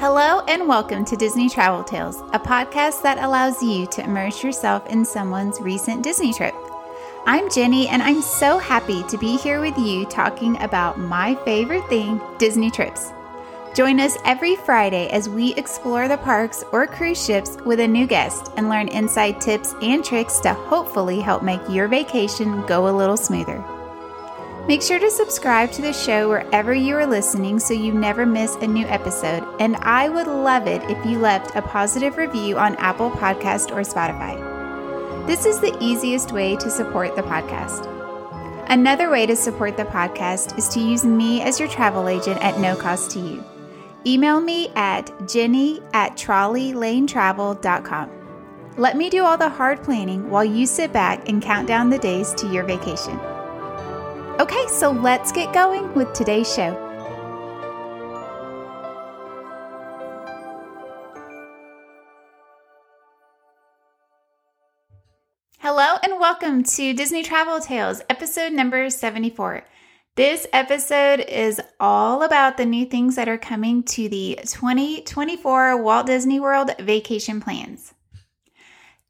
Hello, and welcome to Disney Travel Tales, a podcast that allows you to immerse yourself in someone's recent Disney trip. I'm Jenny, and I'm so happy to be here with you talking about my favorite thing Disney trips. Join us every Friday as we explore the parks or cruise ships with a new guest and learn inside tips and tricks to hopefully help make your vacation go a little smoother. Make sure to subscribe to the show wherever you are listening so you never miss a new episode. And I would love it if you left a positive review on Apple Podcast or Spotify. This is the easiest way to support the podcast. Another way to support the podcast is to use me as your travel agent at no cost to you. Email me at jenny at trolleylanetravel.com. Let me do all the hard planning while you sit back and count down the days to your vacation. Okay, so let's get going with today's show. Hello, and welcome to Disney Travel Tales, episode number 74. This episode is all about the new things that are coming to the 2024 Walt Disney World vacation plans.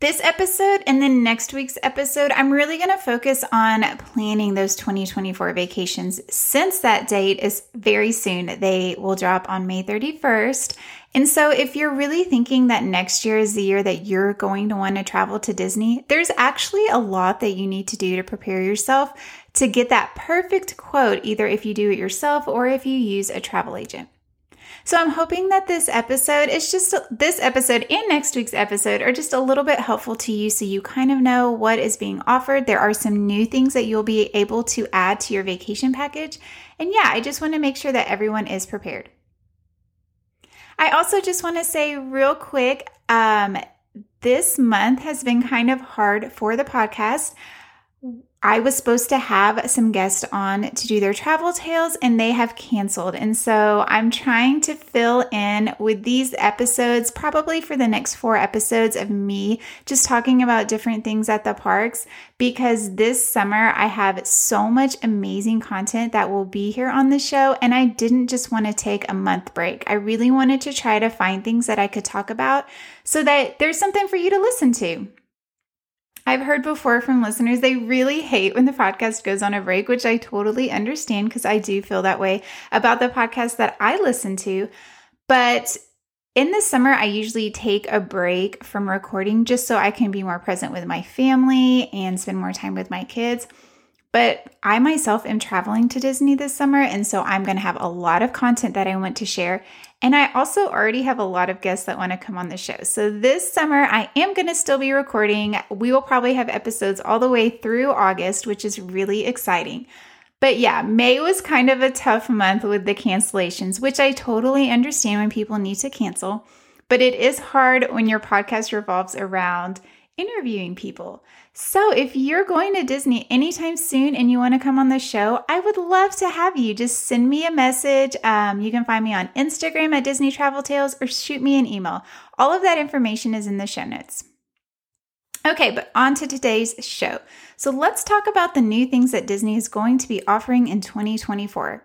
This episode and then next week's episode, I'm really going to focus on planning those 2024 vacations since that date is very soon. They will drop on May 31st. And so, if you're really thinking that next year is the year that you're going to want to travel to Disney, there's actually a lot that you need to do to prepare yourself to get that perfect quote, either if you do it yourself or if you use a travel agent. So I'm hoping that this episode is just this episode and next week's episode are just a little bit helpful to you so you kind of know what is being offered. There are some new things that you'll be able to add to your vacation package. And yeah, I just want to make sure that everyone is prepared. I also just want to say real quick um, this month has been kind of hard for the podcast. I was supposed to have some guests on to do their travel tales and they have canceled. And so I'm trying to fill in with these episodes, probably for the next four episodes of me just talking about different things at the parks because this summer I have so much amazing content that will be here on the show. And I didn't just want to take a month break. I really wanted to try to find things that I could talk about so that there's something for you to listen to. I've heard before from listeners they really hate when the podcast goes on a break, which I totally understand because I do feel that way about the podcast that I listen to. But in the summer, I usually take a break from recording just so I can be more present with my family and spend more time with my kids. But I myself am traveling to Disney this summer, and so I'm going to have a lot of content that I want to share. And I also already have a lot of guests that want to come on the show. So this summer, I am going to still be recording. We will probably have episodes all the way through August, which is really exciting. But yeah, May was kind of a tough month with the cancellations, which I totally understand when people need to cancel. But it is hard when your podcast revolves around interviewing people. So, if you're going to Disney anytime soon and you want to come on the show, I would love to have you. Just send me a message. Um, you can find me on Instagram at Disney Travel Tales or shoot me an email. All of that information is in the show notes. Okay, but on to today's show. So, let's talk about the new things that Disney is going to be offering in 2024.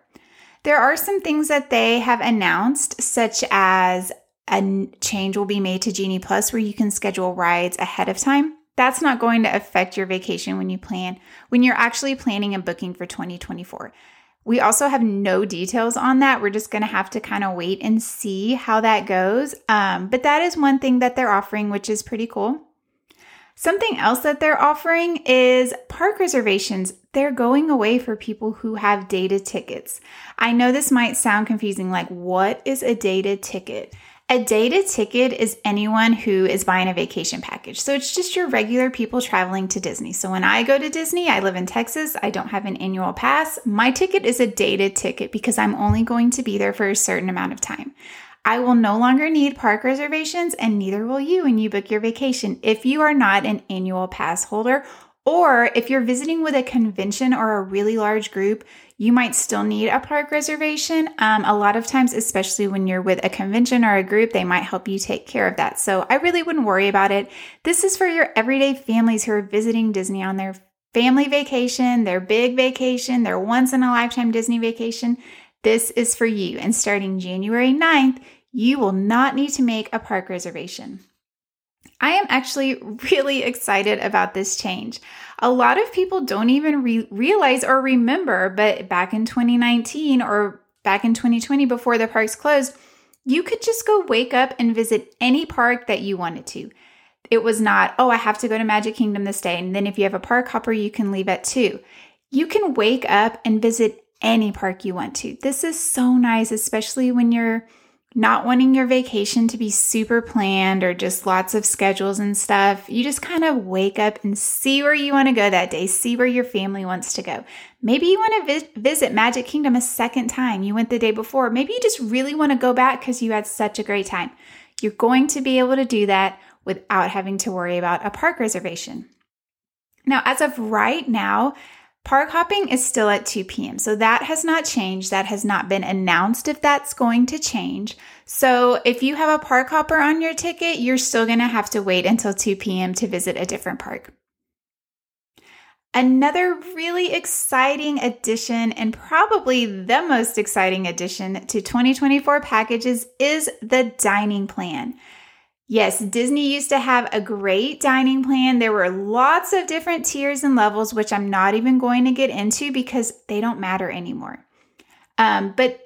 There are some things that they have announced, such as a change will be made to Genie Plus where you can schedule rides ahead of time. That's not going to affect your vacation when you plan, when you're actually planning and booking for 2024. We also have no details on that. We're just going to have to kind of wait and see how that goes. Um, but that is one thing that they're offering, which is pretty cool. Something else that they're offering is park reservations. They're going away for people who have dated tickets. I know this might sound confusing like, what is a dated ticket? A dated ticket is anyone who is buying a vacation package. So it's just your regular people traveling to Disney. So when I go to Disney, I live in Texas, I don't have an annual pass. My ticket is a dated ticket because I'm only going to be there for a certain amount of time. I will no longer need park reservations, and neither will you when you book your vacation if you are not an annual pass holder or if you're visiting with a convention or a really large group, you might still need a park reservation. Um, a lot of times, especially when you're with a convention or a group, they might help you take care of that. So I really wouldn't worry about it. This is for your everyday families who are visiting Disney on their family vacation, their big vacation, their once in a lifetime Disney vacation. This is for you. And starting January 9th, you will not need to make a park reservation. I am actually really excited about this change. A lot of people don't even re- realize or remember, but back in 2019 or back in 2020 before the parks closed, you could just go wake up and visit any park that you wanted to. It was not, oh, I have to go to Magic Kingdom this day. And then if you have a park hopper, you can leave at two. You can wake up and visit any park you want to. This is so nice, especially when you're not wanting your vacation to be super planned or just lots of schedules and stuff. You just kind of wake up and see where you want to go that day, see where your family wants to go. Maybe you want to vi- visit Magic Kingdom a second time. You went the day before. Maybe you just really want to go back because you had such a great time. You're going to be able to do that without having to worry about a park reservation. Now, as of right now, Park hopping is still at 2 p.m., so that has not changed. That has not been announced if that's going to change. So if you have a park hopper on your ticket, you're still going to have to wait until 2 p.m. to visit a different park. Another really exciting addition, and probably the most exciting addition to 2024 packages, is the dining plan. Yes, Disney used to have a great dining plan. There were lots of different tiers and levels, which I'm not even going to get into because they don't matter anymore. Um, but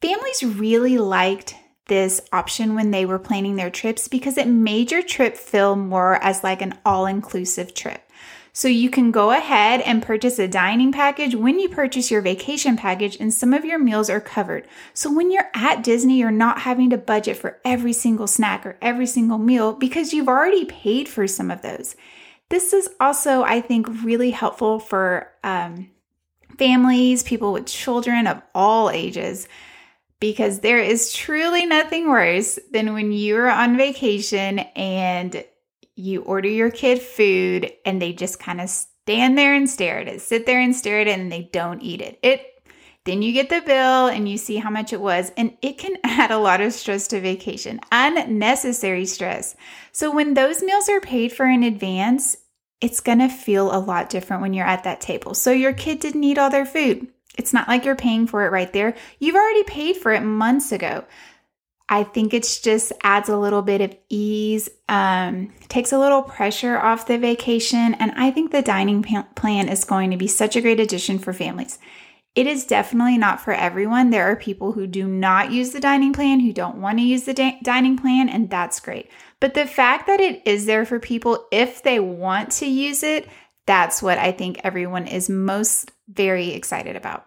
families really liked this option when they were planning their trips because it made your trip feel more as like an all inclusive trip. So you can go ahead and purchase a dining package when you purchase your vacation package, and some of your meals are covered. So when you're at Disney, you're not having to budget for every single snack or every single meal because you've already paid for some of those. This is also, I think, really helpful for um, families, people with children of all ages because there is truly nothing worse than when you're on vacation and you order your kid food and they just kind of stand there and stare at it, sit there and stare at it, and they don't eat it. It then you get the bill and you see how much it was, and it can add a lot of stress to vacation, unnecessary stress. So, when those meals are paid for in advance, it's gonna feel a lot different when you're at that table. So, your kid didn't eat all their food. It's not like you're paying for it right there. You've already paid for it months ago. I think it's just adds a little bit of ease, um, takes a little pressure off the vacation, and I think the dining plan is going to be such a great addition for families. It is definitely not for everyone. There are people who do not use the dining plan, who don't want to use the da- dining plan, and that's great. But the fact that it is there for people if they want to use it, that's what I think everyone is most very excited about.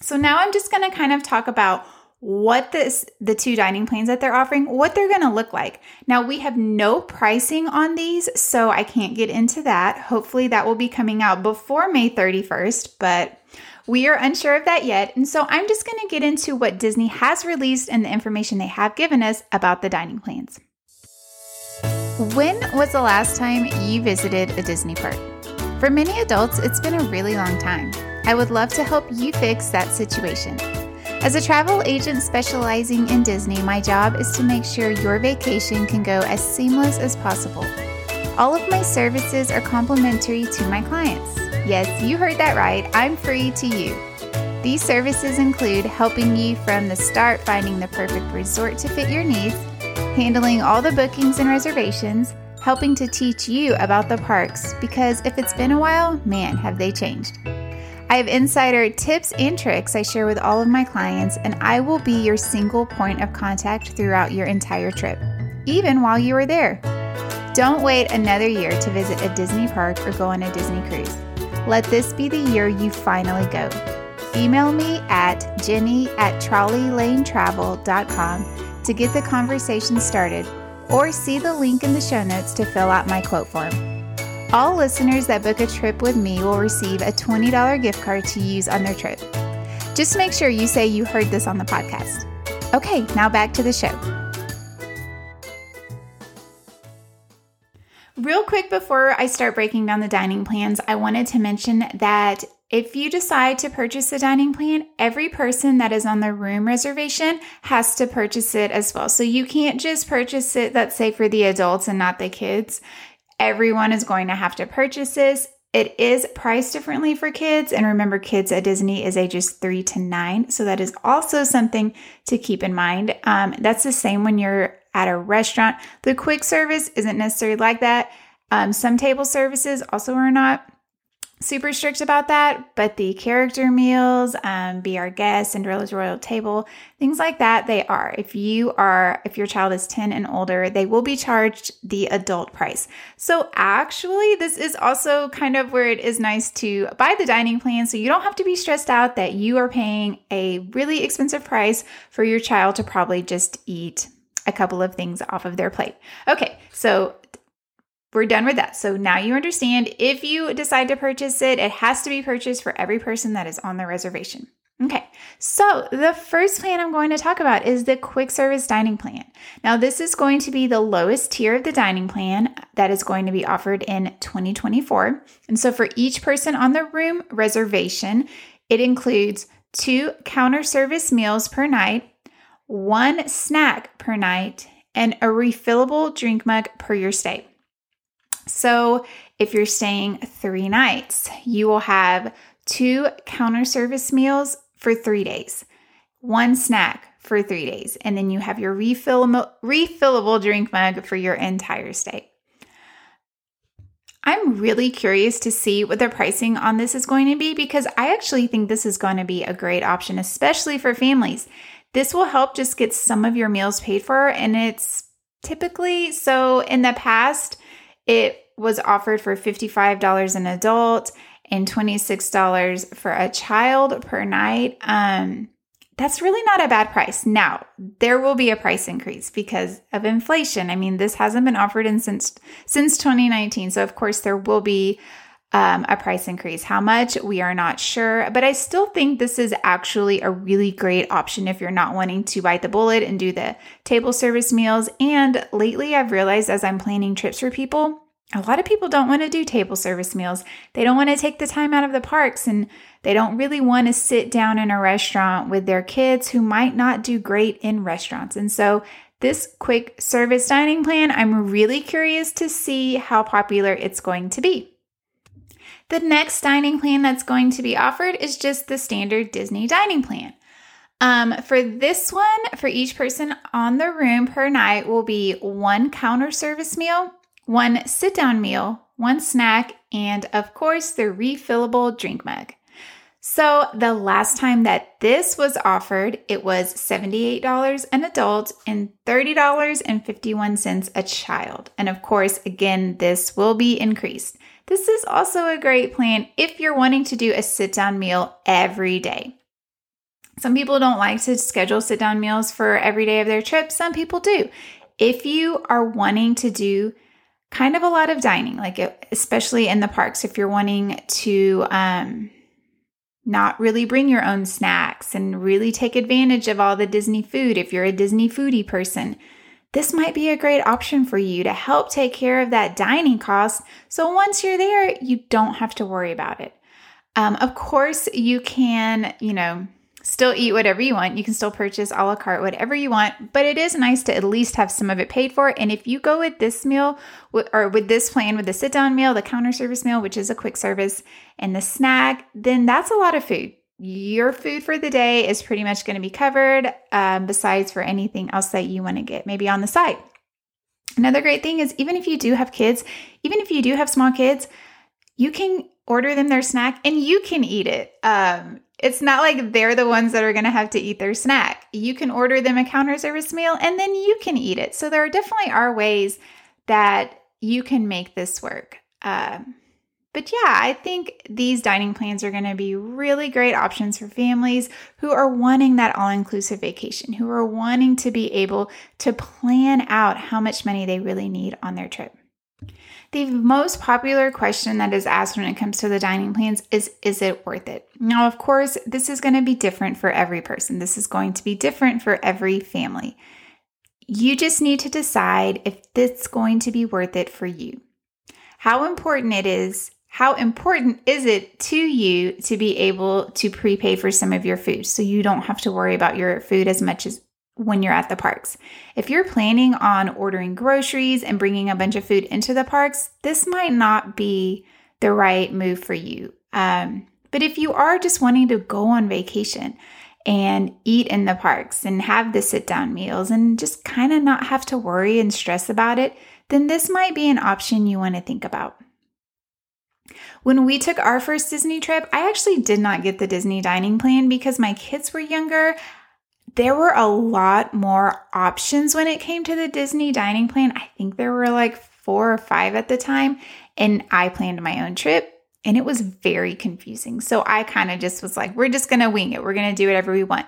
So now I'm just going to kind of talk about what this the two dining plans that they're offering what they're going to look like. Now we have no pricing on these so i can't get into that. Hopefully that will be coming out before may 31st but we are unsure of that yet. And so i'm just going to get into what disney has released and the information they have given us about the dining plans. When was the last time you visited a disney park? For many adults it's been a really long time. I would love to help you fix that situation as a travel agent specializing in Disney, my job is to make sure your vacation can go as seamless as possible. All of my services are complimentary to my clients. Yes, you heard that right, I'm free to you. These services include helping you from the start finding the perfect resort to fit your needs, handling all the bookings and reservations, helping to teach you about the parks because if it's been a while, man, have they changed. I have insider tips and tricks I share with all of my clients, and I will be your single point of contact throughout your entire trip, even while you are there. Don't wait another year to visit a Disney park or go on a Disney cruise. Let this be the year you finally go. Email me at jenny at trolleylanetravel.com to get the conversation started, or see the link in the show notes to fill out my quote form. All listeners that book a trip with me will receive a $20 gift card to use on their trip. Just make sure you say you heard this on the podcast. Okay, now back to the show. Real quick before I start breaking down the dining plans, I wanted to mention that if you decide to purchase a dining plan, every person that is on the room reservation has to purchase it as well. So you can't just purchase it, let's say, for the adults and not the kids everyone is going to have to purchase this. It is priced differently for kids. And remember, kids at Disney is ages three to nine. So that is also something to keep in mind. Um, that's the same when you're at a restaurant. The quick service isn't necessarily like that. Um, some table services also are not super strict about that, but the character meals, um, be our guest, Cinderella's royal table, things like that, they are. If you are, if your child is 10 and older, they will be charged the adult price. So actually, this is also kind of where it is nice to buy the dining plan so you don't have to be stressed out that you are paying a really expensive price for your child to probably just eat a couple of things off of their plate. Okay, so we're done with that. So now you understand if you decide to purchase it, it has to be purchased for every person that is on the reservation. Okay, so the first plan I'm going to talk about is the quick service dining plan. Now, this is going to be the lowest tier of the dining plan that is going to be offered in 2024. And so, for each person on the room reservation, it includes two counter service meals per night, one snack per night, and a refillable drink mug per your stay. So, if you're staying three nights, you will have two counter service meals for three days, one snack for three days, and then you have your refill- refillable drink mug for your entire stay. I'm really curious to see what the pricing on this is going to be because I actually think this is going to be a great option, especially for families. This will help just get some of your meals paid for, and it's typically so in the past it was offered for $55 an adult and $26 for a child per night. Um, that's really not a bad price. Now, there will be a price increase because of inflation. I mean, this hasn't been offered in since since 2019. So of course there will be um, a price increase. How much? We are not sure, but I still think this is actually a really great option if you're not wanting to bite the bullet and do the table service meals. And lately, I've realized as I'm planning trips for people, a lot of people don't want to do table service meals. They don't want to take the time out of the parks and they don't really want to sit down in a restaurant with their kids who might not do great in restaurants. And so, this quick service dining plan, I'm really curious to see how popular it's going to be. The next dining plan that's going to be offered is just the standard Disney dining plan. Um, for this one, for each person on the room per night will be one counter service meal, one sit down meal, one snack, and of course, the refillable drink mug. So, the last time that this was offered, it was $78 an adult and $30.51 a child. And of course, again, this will be increased. This is also a great plan if you're wanting to do a sit down meal every day. Some people don't like to schedule sit down meals for every day of their trip, some people do. If you are wanting to do kind of a lot of dining, like especially in the parks, if you're wanting to um, not really bring your own snacks and really take advantage of all the Disney food, if you're a Disney foodie person, this might be a great option for you to help take care of that dining cost. So once you're there, you don't have to worry about it. Um, of course, you can, you know, still eat whatever you want. You can still purchase a la carte whatever you want, but it is nice to at least have some of it paid for. And if you go with this meal or with this plan with the sit down meal, the counter service meal, which is a quick service, and the snack, then that's a lot of food. Your food for the day is pretty much going to be covered, um, besides for anything else that you want to get, maybe on the side. Another great thing is even if you do have kids, even if you do have small kids, you can order them their snack and you can eat it. Um, it's not like they're the ones that are going to have to eat their snack. You can order them a counter service meal and then you can eat it. So there definitely are ways that you can make this work. Um, but yeah, I think these dining plans are going to be really great options for families who are wanting that all inclusive vacation, who are wanting to be able to plan out how much money they really need on their trip. The most popular question that is asked when it comes to the dining plans is Is it worth it? Now, of course, this is going to be different for every person. This is going to be different for every family. You just need to decide if this is going to be worth it for you. How important it is, how important is it to you to be able to prepay for some of your food so you don't have to worry about your food as much as when you're at the parks. If you're planning on ordering groceries and bringing a bunch of food into the parks, this might not be the right move for you. Um, but if you are just wanting to go on vacation and eat in the parks and have the sit down meals and just kind of not have to worry and stress about it, then this might be an option you want to think about. When we took our first Disney trip, I actually did not get the Disney dining plan because my kids were younger. There were a lot more options when it came to the Disney dining plan. I think there were like four or five at the time, and I planned my own trip and it was very confusing. So I kind of just was like, we're just going to wing it. We're going to do whatever we want.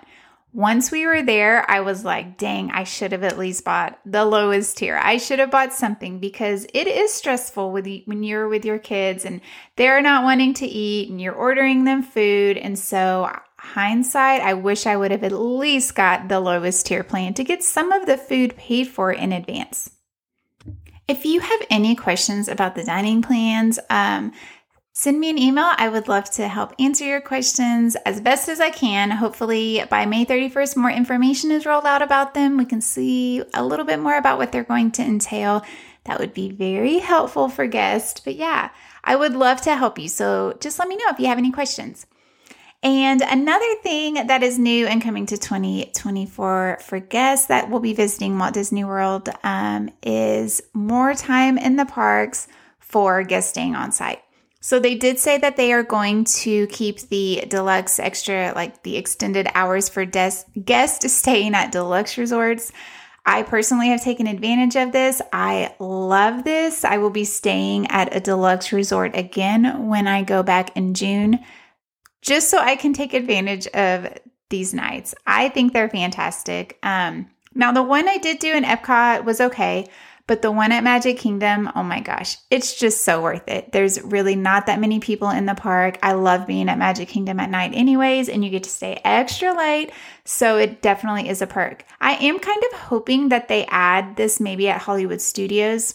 Once we were there, I was like, dang, I should have at least bought the lowest tier. I should have bought something because it is stressful with you, when you're with your kids and they're not wanting to eat and you're ordering them food. And so, hindsight, I wish I would have at least got the lowest tier plan to get some of the food paid for in advance. If you have any questions about the dining plans, um, Send me an email. I would love to help answer your questions as best as I can. Hopefully, by May 31st, more information is rolled out about them. We can see a little bit more about what they're going to entail. That would be very helpful for guests. But yeah, I would love to help you. So just let me know if you have any questions. And another thing that is new and coming to 2024 for guests that will be visiting Walt Disney World um, is more time in the parks for guests staying on site. So they did say that they are going to keep the deluxe extra, like the extended hours for des- guests staying at deluxe resorts. I personally have taken advantage of this. I love this. I will be staying at a deluxe resort again when I go back in June, just so I can take advantage of these nights. I think they're fantastic. Um, now, the one I did do in Epcot was okay. But the one at Magic Kingdom, oh my gosh, it's just so worth it. There's really not that many people in the park. I love being at Magic Kingdom at night, anyways, and you get to stay extra late. So it definitely is a perk. I am kind of hoping that they add this maybe at Hollywood Studios.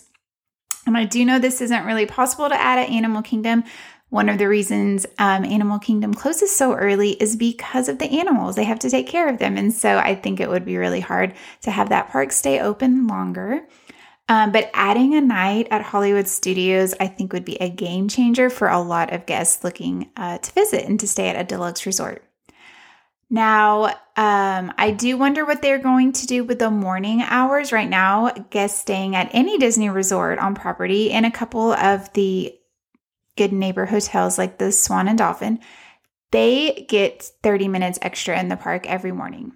And I do know this isn't really possible to add at Animal Kingdom. One of the reasons um, Animal Kingdom closes so early is because of the animals. They have to take care of them. And so I think it would be really hard to have that park stay open longer. Um, but adding a night at Hollywood Studios, I think, would be a game changer for a lot of guests looking uh, to visit and to stay at a deluxe resort. Now, um, I do wonder what they're going to do with the morning hours. Right now, guests staying at any Disney resort on property and a couple of the good neighbor hotels like the Swan and Dolphin, they get 30 minutes extra in the park every morning.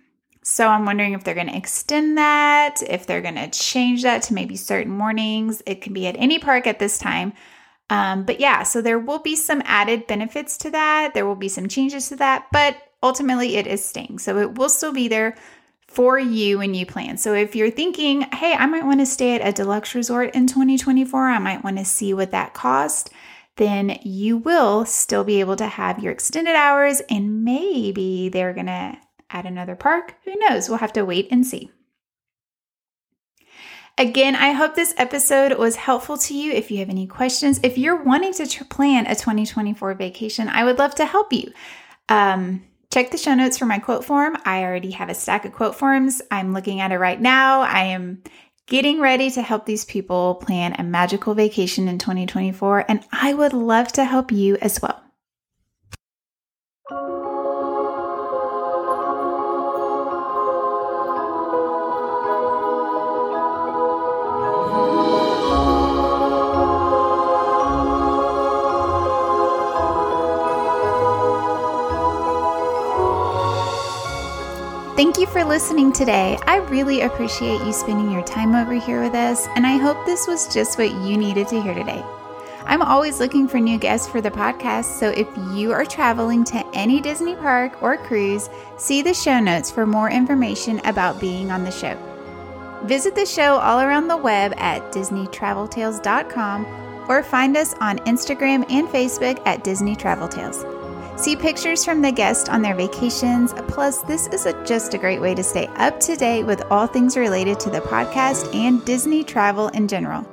So I'm wondering if they're going to extend that, if they're going to change that to maybe certain mornings. It can be at any park at this time. Um, but yeah, so there will be some added benefits to that. There will be some changes to that, but ultimately it is staying. So it will still be there for you when you plan. So if you're thinking, hey, I might want to stay at a deluxe resort in 2024, I might want to see what that cost, then you will still be able to have your extended hours and maybe they're going to at another park. Who knows? We'll have to wait and see. Again, I hope this episode was helpful to you. If you have any questions, if you're wanting to tr- plan a 2024 vacation, I would love to help you. Um, check the show notes for my quote form. I already have a stack of quote forms. I'm looking at it right now. I am getting ready to help these people plan a magical vacation in 2024, and I would love to help you as well. Listening today. I really appreciate you spending your time over here with us, and I hope this was just what you needed to hear today. I'm always looking for new guests for the podcast, so if you are traveling to any Disney park or cruise, see the show notes for more information about being on the show. Visit the show all around the web at DisneyTravelTales.com or find us on Instagram and Facebook at Disney Travel Tales. See pictures from the guests on their vacations. Plus, this is a, just a great way to stay up to date with all things related to the podcast and Disney travel in general.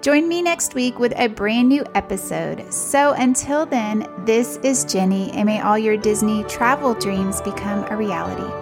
Join me next week with a brand new episode. So until then, this is Jenny, and may all your Disney travel dreams become a reality.